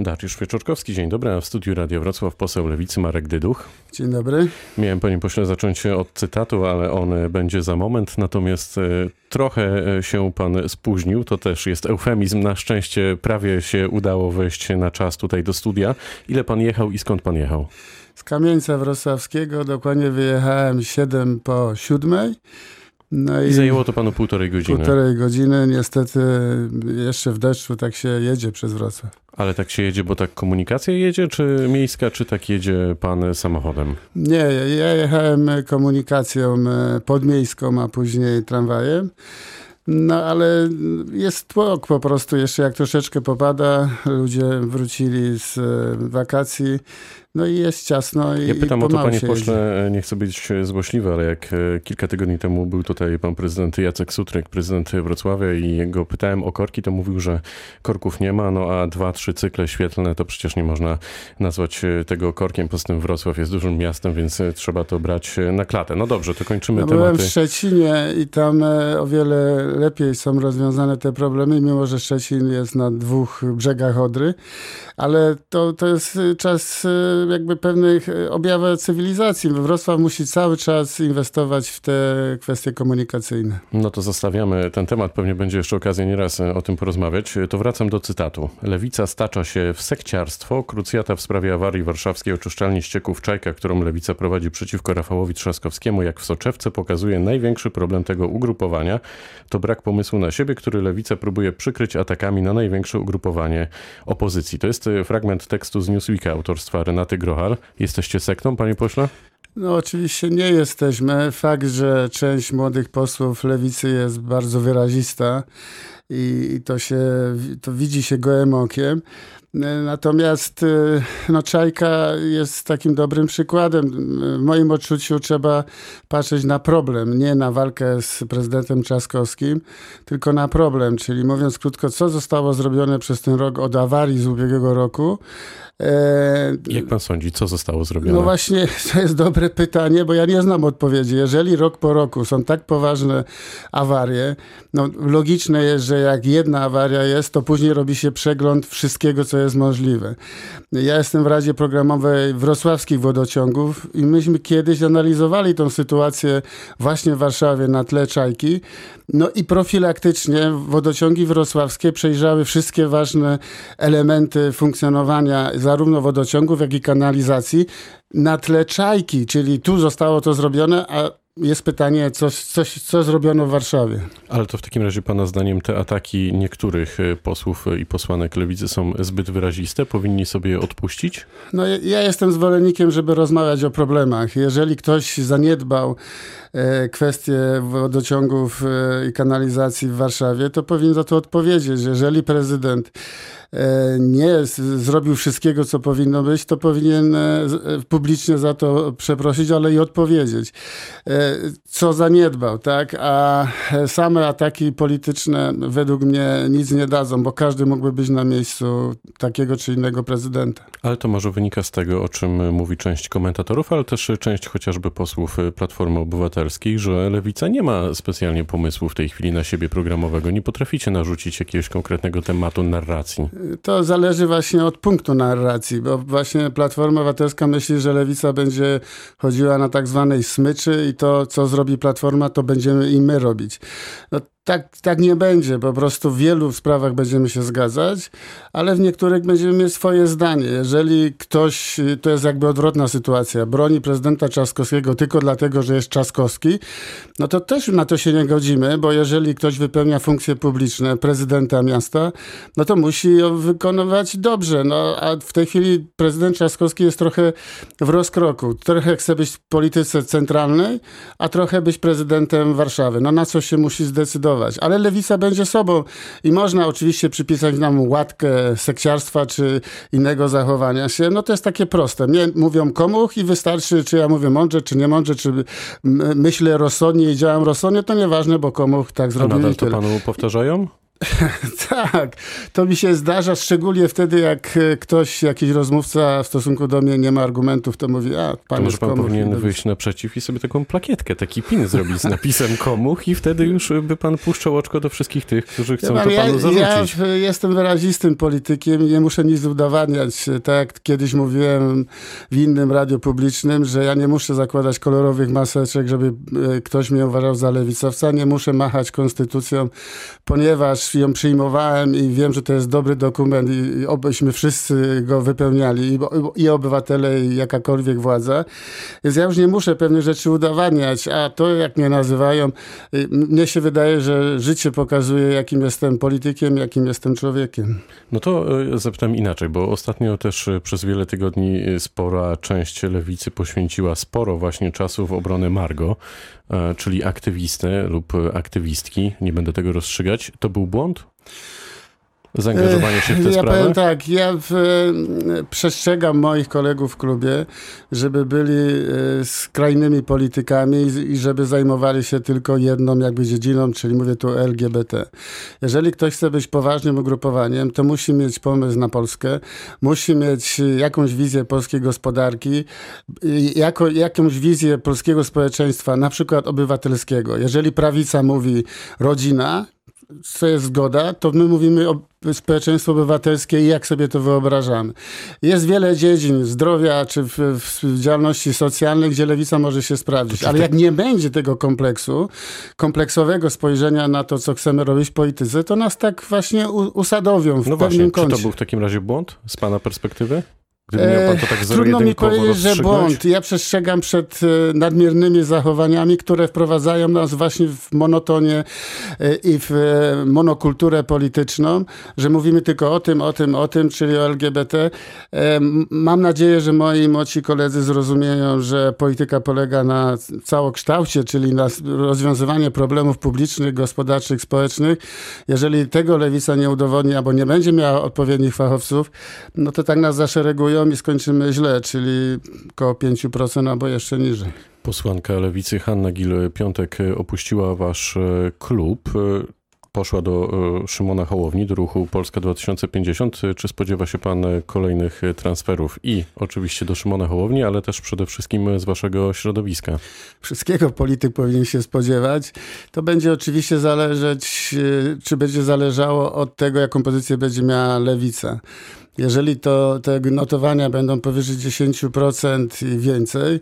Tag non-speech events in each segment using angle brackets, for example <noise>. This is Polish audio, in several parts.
Dariusz Wieczorkowski, dzień dobry, a w studiu Radia Wrocław poseł Lewicy Marek Dyduch. Dzień dobry. Miałem panie pośle zacząć od cytatu, ale on będzie za moment, natomiast e, trochę e, się pan spóźnił, to też jest eufemizm, na szczęście prawie się udało wejść na czas tutaj do studia. Ile pan jechał i skąd pan jechał? Z Kamieńca Wrocławskiego dokładnie wyjechałem 7 po 7. No i, I zajęło to panu półtorej godziny. Półtorej godziny, niestety jeszcze w deszczu tak się jedzie przez Wrocław. Ale tak się jedzie, bo tak komunikacja jedzie, czy miejska, czy tak jedzie pan samochodem? Nie, ja jechałem komunikacją e, podmiejską, a później tramwajem. No ale jest tłok po prostu, jeszcze jak troszeczkę popada, ludzie wrócili z e, wakacji, no i jest ciasno i Ja pytam i o to, panie pośle, jedzie. nie chcę być złośliwy, ale jak e, kilka tygodni temu był tutaj pan prezydent Jacek Sutryk, prezydent Wrocławia i go pytałem o korki, to mówił, że korków nie ma, no a dwa, trzy cykle świetlne to przecież nie można nazwać e, tego korkiem, poza tym Wrocław jest dużym miastem, więc e, trzeba to brać na klatę. No dobrze, to kończymy no, tematy. Byłem w Szczecinie i tam o wiele lepiej są rozwiązane te problemy, mimo że Szczecin jest na dwóch brzegach Odry, ale to, to jest czas jakby pewnych e, objawów cywilizacji. Wrocław musi cały czas inwestować w te kwestie komunikacyjne. No to zostawiamy ten temat, pewnie będzie jeszcze okazja nieraz e, o tym porozmawiać. E, to wracam do cytatu. Lewica stacza się w sekciarstwo. Krucjata w sprawie awarii warszawskiej oczyszczalni ścieków Czajka, którą Lewica prowadzi przeciwko Rafałowi Trzaskowskiemu, jak w soczewce, pokazuje największy problem tego ugrupowania. To brak pomysłu na siebie, który Lewica próbuje przykryć atakami na największe ugrupowanie opozycji. To jest fragment tekstu z Newsweeka autorstwa Renaty Grochal. Jesteście sektą, panie pośle? No oczywiście nie jesteśmy. Fakt, że część młodych posłów lewicy jest bardzo wyrazista i, to się, to widzi się gołym okiem. Natomiast y, no, Czajka jest takim dobrym przykładem. W moim odczuciu trzeba patrzeć na problem, nie na walkę z prezydentem Trzaskowskim, tylko na problem, czyli mówiąc krótko, co zostało zrobione przez ten rok od awarii z ubiegłego roku. E, Jak pan sądzi, co zostało zrobione? No właśnie, <laughs> to jest dobre pytanie, bo ja nie znam odpowiedzi. Jeżeli rok po roku są tak poważne awarie, no logiczne jest, że jak jedna awaria jest, to później robi się przegląd wszystkiego, co jest możliwe. Ja jestem w Radzie Programowej Wrocławskich Wodociągów i myśmy kiedyś analizowali tą sytuację właśnie w Warszawie na tle Czajki. No i profilaktycznie wodociągi wrocławskie przejrzały wszystkie ważne elementy funkcjonowania zarówno wodociągów, jak i kanalizacji na tle czajki, czyli tu zostało to zrobione, a jest pytanie, co, coś, co zrobiono w Warszawie. Ale to w takim razie Pana zdaniem te ataki niektórych e, posłów i posłanek lewicy są zbyt wyraziste? Powinni sobie je odpuścić? No ja jestem zwolennikiem, żeby rozmawiać o problemach. Jeżeli ktoś zaniedbał e, kwestie wodociągów e, i kanalizacji w Warszawie, to powinien za to odpowiedzieć. Jeżeli prezydent E, nie zrobił wszystkiego, co powinno być, to powinien e, e, publicznie za to przeprosić, ale i odpowiedzieć. Co zaniedbał, tak? A same ataki polityczne według mnie nic nie dadzą, bo każdy mógłby być na miejscu takiego czy innego prezydenta. Ale to może wynika z tego, o czym mówi część komentatorów, ale też część chociażby posłów Platformy Obywatelskiej, że Lewica nie ma specjalnie pomysłu w tej chwili na siebie programowego. Nie potraficie narzucić jakiegoś konkretnego tematu narracji. To zależy właśnie od punktu narracji, bo właśnie Platforma Obywatelska myśli, że lewica będzie chodziła na tak zwanej smyczy i to, co zrobi Platforma, to będziemy i my robić. No, tak, tak nie będzie. Po prostu w wielu sprawach będziemy się zgadzać, ale w niektórych będziemy mieć swoje zdanie. Jeżeli ktoś, to jest jakby odwrotna sytuacja, broni prezydenta Trzaskowskiego tylko dlatego, że jest Trzaskowski, no to też na to się nie godzimy, bo jeżeli ktoś wypełnia funkcje publiczne prezydenta miasta, no to musi ją wykonywać dobrze. No a w tej chwili prezydent Trzaskowski jest trochę w rozkroku. Trochę chce być w polityce centralnej, a trochę być prezydentem Warszawy. No na co się musi zdecydować ale lewica będzie sobą i można oczywiście przypisać nam łatkę sekciarstwa czy innego zachowania się. No to jest takie proste. Mnie mówią komuch i wystarczy, czy ja mówię mądrze, czy nie mądrze, czy myślę rozsądnie i działam rozsądnie, to nieważne, bo komuch tak zrobił. A nadal to panu powtarzają? <laughs> tak, to mi się zdarza, szczególnie wtedy, jak e, ktoś, jakiś rozmówca w stosunku do mnie nie ma argumentów, to mówi, a pan To może pan powinien nie wyjść naprzeciw i sobie taką plakietkę, taki pin zrobić z napisem <laughs> komuch i wtedy już by pan puszczał oczko do wszystkich tych, którzy chcą Wie to pan, panu zarzucić. Ja w- jestem wyrazistym politykiem i nie muszę nic udowadniać. Tak jak kiedyś mówiłem w innym radiu publicznym, że ja nie muszę zakładać kolorowych maseczek, żeby e, ktoś mnie uważał za lewicowca. Nie muszę machać konstytucją, ponieważ ją przyjmowałem i wiem, że to jest dobry dokument i obyśmy wszyscy go wypełniali, i, i obywatele, i jakakolwiek władza. Więc ja już nie muszę pewnych rzeczy udowadniać, a to jak mnie nazywają, y, mnie się wydaje, że życie pokazuje, jakim jestem politykiem, jakim jestem człowiekiem. No to e, zapytam inaczej, bo ostatnio też e, przez wiele tygodni spora część lewicy poświęciła sporo właśnie czasu w obronę Margo, czyli aktywistę lub e, aktywistki. Nie będę tego rozstrzygać. To był błąd? Zaangażowanie się w tę ja sprawę? powiem tak, ja w, przestrzegam moich kolegów w klubie, żeby byli e, skrajnymi politykami i, żeby zajmowali się tylko jedną jakby dziedziną, czyli mówię tu LGBT. Jeżeli ktoś chce być poważnym ugrupowaniem, to musi mieć pomysł na Polskę, musi mieć jakąś wizję polskiej gospodarki, jako, jakąś wizję polskiego społeczeństwa, na przykład obywatelskiego. Jeżeli prawica mówi rodzina, co jest zgoda, to my mówimy o społeczeństwo obywatelskie i jak sobie to wyobrażamy. Jest wiele dziedzin zdrowia czy w, w działalności socjalnej, gdzie lewica może się sprawdzić. czy Ale te- jak nie będzie tego kompleksu, kompleksowego spojrzenia na to, co chcemy robić w polityce, to nas tak właśnie usadowią w No pewnym właśnie, czy kącie. to był w takim razie błąd z pana perspektywy? Gdyby miał pan to tak Trudno mi powiedzieć, że błąd. Ja przestrzegam przed e, nadmiernymi zachowaniami, które wprowadzają nas właśnie w monotonię e, i w e, monokulturę polityczną, że mówimy tylko o tym, o tym, o tym, czyli o LGBT. Mam nadzieję, że moi młodsi koledzy zrozumieją, że polityka polega na całokształcie, czyli na rozwiązywaniu problemów publicznych, gospodarczych, społecznych. Jeżeli tego lewica nie udowodni, albo nie będzie miała odpowiednich fachowców, no to tak nas zaszeregują i skończymy źle, czyli około 5% albo jeszcze niżej. Posłanka lewicy Hanna Gil-Piątek opuściła wasz e, klub. e, Poszła do e, Szymona Hołowni, do ruchu Polska 2050. E, Czy spodziewa się pan kolejnych transferów i oczywiście do Szymona Hołowni, ale też przede wszystkim z waszego środowiska? Wszystkiego polityk powinien się spodziewać. To będzie oczywiście zależeć, e, czy będzie zależało od tego, jaką pozycję będzie miała lewica. Jeżeli to te notowania będą powyżej 10% i więcej,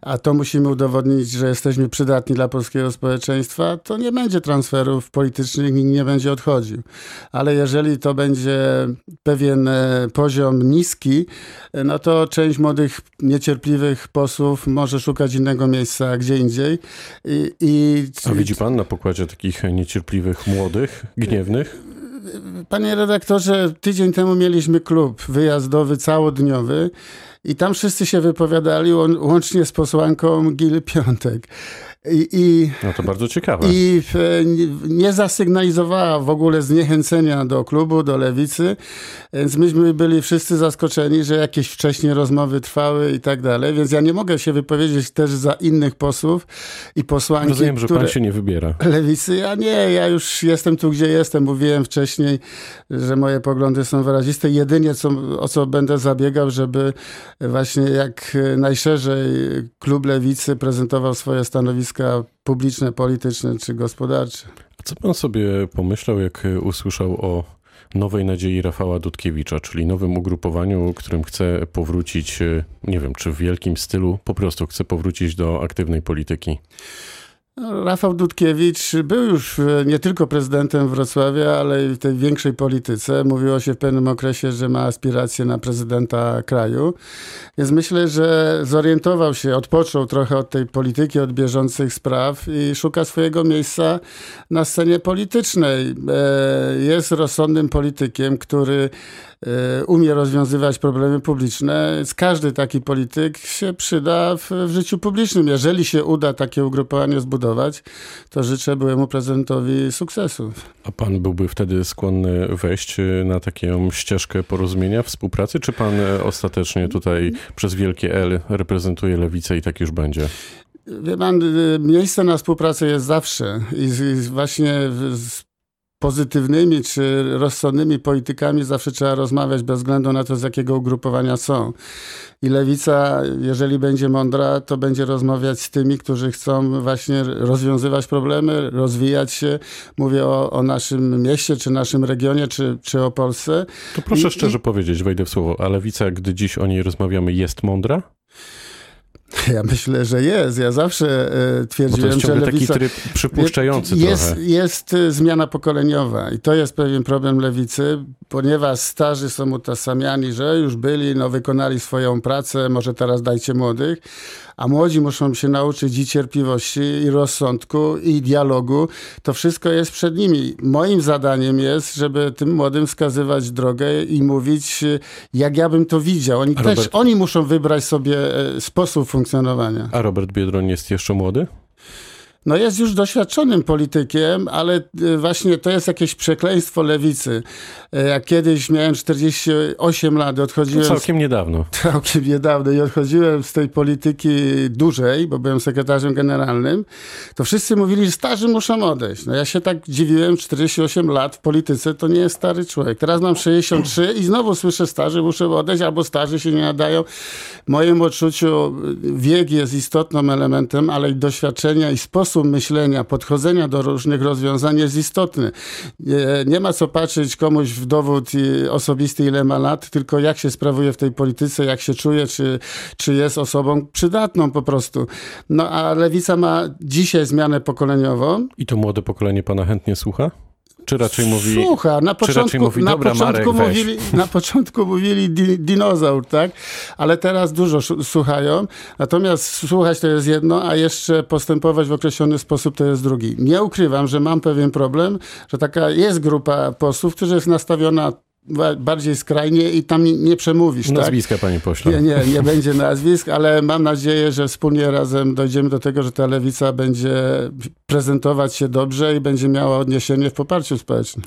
a to musimy udowodnić, że jesteśmy przydatni dla polskiego społeczeństwa, to nie będzie transferów politycznych, nikt nie będzie odchodził. Ale jeżeli to będzie pewien e, poziom niski, e, no to część młodych, niecierpliwych posłów może szukać innego miejsca gdzie indziej. I, i A widzi pan na pokładzie takich niecierpliwych, młodych, gniewnych? Panie redaktorze, tydzień temu mieliśmy klub wyjazdowy całodniowy i tam wszyscy się wypowiadali, łą- łącznie z posłanką Gil Piątek. I, i, No to bardzo ciekawe. i e, nie- zasygnalizowała w ogóle zniechęcenia do klubu, do lewicy, więc myśmy byli wszyscy zaskoczeni, że jakieś wcześniej rozmowy trwały i tak dalej, więc ja nie mogę się wypowiedzieć też za innych posłów i posłanki, Rozumiem, że pan się nie wybiera. Lewicy? Ja nie, ja już jestem tu, gdzie jestem. Mówiłem wcześniej, że moje poglądy są wyraziste. Jedynie co, o co będę zabiegał, żeby właśnie jak najszerzej klub Lewicy prezentował swoje publiczne, polityczne czy gospodarcze. A co pan sobie pomyślał, jak e, usłyszał o nowej nadziei Rafała Dudkiewicza, czyli nowym ugrupowaniu, którym chce powrócić, e, nie wiem, czy w wielkim stylu, po prostu chce powrócić do aktywnej polityki. Rafał Dudkiewicz był już e, nie tylko prezydentem Wrocławia, ale i w tej większej polityce. Mówiło się w pewnym okresie, że ma aspiracje na prezydenta kraju. Więc myślę, że zorientował się, odpoczął trochę od tej polityki, od bieżących spraw i szuka swojego miejsca na scenie politycznej. E, Jest rozsądnym politykiem, który umie rozwiązywać problemy publiczne. Z Każdy taki polityk się przyda w, w życiu publicznym. Jeżeli się uda takie ugrupowanie zbudować, to życzę byłemu prezydentowi sukcesów. A pan byłby wtedy skłonny wejść e, na taką ścieżkę porozumienia, współpracy, czy pan e, ostatecznie tutaj przez wielkie L reprezentuje lewicę i tak już będzie? Wie pan, y, miejsce na współpracę jest zawsze i właśnie z pozytywnymi czy rozsądnymi politykami zawsze trzeba rozmawiać bez względu na to, z jakiego ugrupowania są. I lewica, jeżeli będzie mądra, to będzie rozmawiać z tymi, którzy chcą właśnie rozwiązywać problemy, rozwijać się. Mówię o, o naszym mieście, czy naszym regionie, czy, czy o Polsce. To proszę I- szczerze powiedzieć, wejdę w słowo, a lewica, gdy dziś o niej rozmawiamy, jest mądra? <laughs> Ja myślę, że jest. Ja zawsze e, Bo to twierdziłem, jest że ciągle taki lewica... tryb przypuszczający jest, trochę. Jest y, zmiana pokoleniowa i to jest pewien problem lewicy, ponieważ starzy są utożsamiani, że już byli, no wykonali swoją pracę, może teraz dajcie młodych, a młodzi muszą się nauczyć i cierpliwości, i rozsądku, i dialogu. To wszystko jest przed nimi. Moim zadaniem jest, żeby tym młodym wskazywać drogę i mówić, y, jak ja bym to widział. Oni Robert- też, oni muszą wybrać sobie e, sposób funkcjonowania. A Robert Biedroń jest jeszcze młody? No jest już doświadczonym politykiem, ale y, właśnie to jest jakieś przekleństwo lewicy. E, Jak kiedyś miałem 48 lat, To odchodziłem z, całkiem niedawno. <laughs> całkiem niedawno i odchodziłem z tej polityki dużej, bo byłem sekretarzem generalnym, to wszyscy mówili, że starzy muszą odejść. No ja się tak dziwiłem, 48 lat w polityce to nie jest stary człowiek. Teraz mam 63 i znowu słyszę, starzy muszą odejść, albo starzy się nie nadają. W moim odczuciu wiek jest istotnym elementem, ale i doświadczenia i sposób myślenia, podchodzenia do różnych rozwiązań jest istotny. Nie, ma co patrzeć komuś w dowód osobisty, ile ma lat, tylko jak się sprawuje w tej polityce, jak się czuje, czy, czy jest osobą przydatną po prostu. No a lewica ma dzisiaj zmianę pokoleniową. I to młode pokolenie pana chętnie słucha? Czy raczej mówi... Słucha, na początku, mówi, na "Dobra, początku Marek, weź"? mówili, na początku mówili di, dinozaur, tak? Ale teraz dużo słuchają. Natomiast słuchać to jest jedno, a jeszcze postępować w określony sposób to jest drugi. Nie ukrywam, że mam pewien problem, że taka jest grupa posłów, która jest nastawiona bardziej skrajnie i tam nie, przemówisz, tak? Nazwiska, panie pośle. Nie, nie, nie będzie nazwisk, ale mam nadzieję, że wspólnie razem dojdziemy do tego, że ta lewica będzie prezentować się dobrze i będzie miała odniesienie w poparciu społecznym.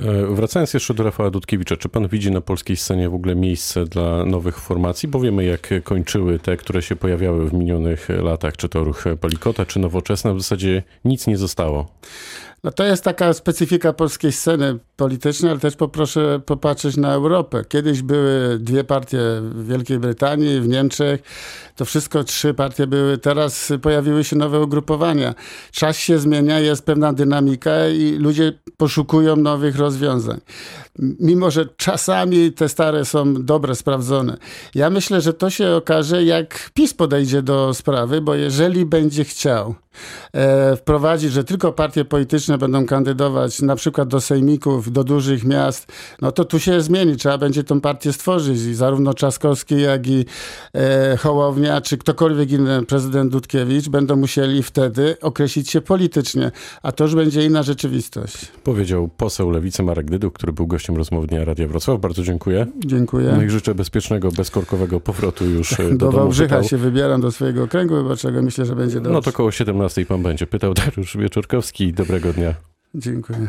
E, Wracając jeszcze do Rafała Dudkiewicza, czy pan widzi na polskiej scenie w ogóle miejsce dla nowych formacji? Bo wiemy, jak kończyły te, które się pojawiały w minionych latach, czy to ruch Palikota, czy nowoczesna, w zasadzie nic nie zostało. No to jest taka specyfika polskiej sceny politycznej, ale też poproszę popatrzeć na Europę. Kiedyś były dwie partie w Wielkiej Brytanii, w Niemczech. To wszystko trzy partie były. Teraz pojawiły się nowe ugrupowania. Czas się zmienia, jest pewna dynamika i ludzie poszukują nowych rozwiązań. Mimo, że czasami te stare są dobre, sprawdzone. Ja myślę, że to się okaże, jak PiS podejdzie do sprawy, bo jeżeli będzie chciał wprowadzić, że tylko partie polityczne będą kandydować na przykład do sejmików, do dużych miast, no to tu się zmieni. Trzeba będzie tą partię stworzyć i zarówno Trzaskowski, jak i e, Hołownia, czy ktokolwiek inny, prezydent Dudkiewicz, będą musieli wtedy określić się politycznie, a to już będzie inna rzeczywistość. Powiedział poseł Lewicy Marek Dyduk, który był gościem rozmowy Dnia Radia Wrocław. Bardzo dziękuję. Dziękuję. No i życzę bezpiecznego, bezkorkowego powrotu już e, <laughs> do, do domu. Wałbrzycha się wybieram do swojego okręgu wyborczego. Myślę, że będzie dobrze. No to koło 17 pan będzie. Pytał Dariusz Wieczorkowski. Dobrego dnia. Dziękuję.